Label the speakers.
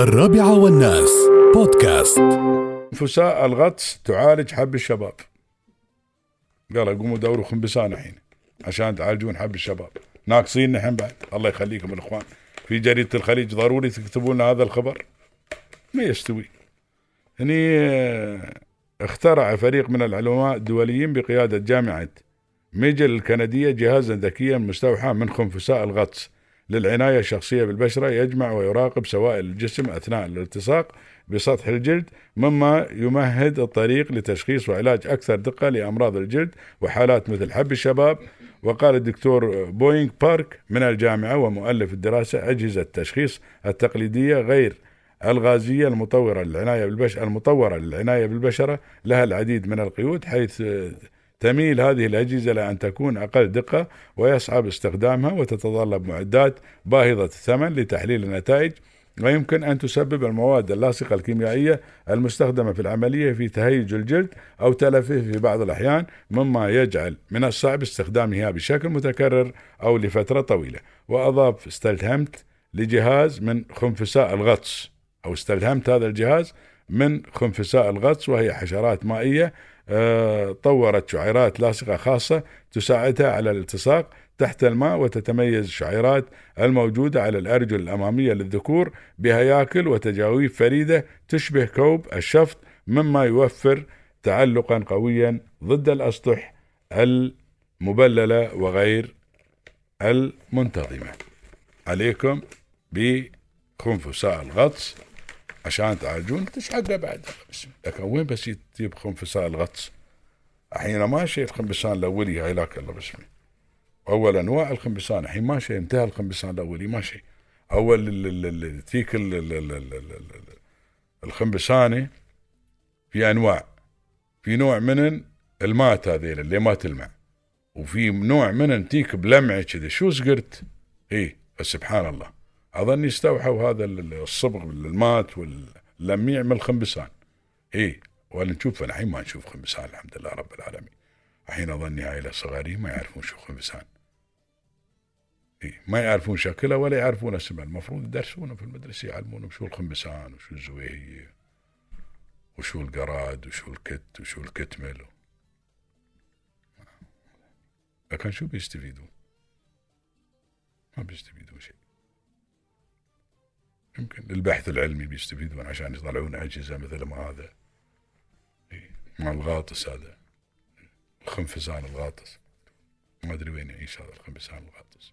Speaker 1: الرابعة والناس. بودكاست.
Speaker 2: فساء الغطس تعالج حب الشباب. قال قوموا دوروا خنبسان الحين عشان تعالجون حب الشباب. ناقصين نحن بعد. الله يخليكم الإخوان. في جريدة الخليج ضروري تكتبون لنا هذا الخبر؟ ما يستوي. هني آه، اخترع فريق من العلماء الدوليين بقيادة جامعة ميجل الكندية جهازا ذكيا مستوحى من خنفساء الغطس. للعناية الشخصية بالبشرة يجمع ويراقب سوائل الجسم أثناء الالتصاق بسطح الجلد مما يمهد الطريق لتشخيص وعلاج أكثر دقة لأمراض الجلد وحالات مثل حب الشباب. وقال الدكتور بوينغ بارك من الجامعة ومؤلف الدراسة أجهزة التشخيص التقليدية غير الغازية المطورة للعناية بالبشرة المطورة للعناية بالبشرة. لها العديد من القيود حيث تميل هذه الأجهزة لأن تكون أقل دقة ويصعب استخدامها وتتطلب معدات باهظة الثمن لتحليل النتائج ويمكن أن تسبب المواد اللاصقة الكيميائية المستخدمة في العملية في تهيج الجلد أو تلفه في بعض الأحيان مما يجعل من الصعب استخدامها بشكل متكرر أو لفترة طويلة. وأضاف استلهمت لجهاز من خنفساء الغطس أو استلهمت هذا الجهاز من خنفساء الغطس وهي حشرات مائية طورت شعيرات لاصقة خاصة تساعدها على الالتصاق تحت الماء وتتميز الشعيرات الموجودة على الأرجل الأمامية للذكور بهياكل وتجاويف فريدة تشبه كوب الشفط مما يوفر تعلقا قويا ضد الأسطح المبللة وغير المنتظمة. عليكم بخنفساء الغطس. عشان تعالجون تشعقه بعد. لكن وين بس تجيب خنفساء الغطس؟ الحين ماشي الخنفسان الاولي هاي لك الله باسمه أول أنواع الخنفسان الحين ماشي انتهى الخنفسان الاولي ماشي أول تيك الخنبسانه في أنواع. في نوع من المات هذيل اللي ما تلمع. وفي نوع من تيك بلمعة كذا شو سقرت اي سبحان الله. اظن استوحوا هذا الصبغ المات واللميع من الخنبسان إي ولا نشوف الحين ما نشوف خنبسان الحمد لله رب العالمين. الحين أظني عائله صغارين ما يعرفون شو خنبسان. إيه ما يعرفون شكلها ولا يعرفون اسمها المفروض يدرسونه في المدرسة يعلمونهم شو الخنبسان وشو الزويهية وشو القراد وشو الكت وشو الكتمل. لكن شو بيستفيدون؟ ما بيستفيدون شيء. يمكن البحث العلمي بيستفيدون عشان يطلعون أجهزة مثل ما هذا. إيه، مع الغاطس هذا. الخنفسان الغاطس. ما أدري وين يعيش هذا الخنفسان الغاطس.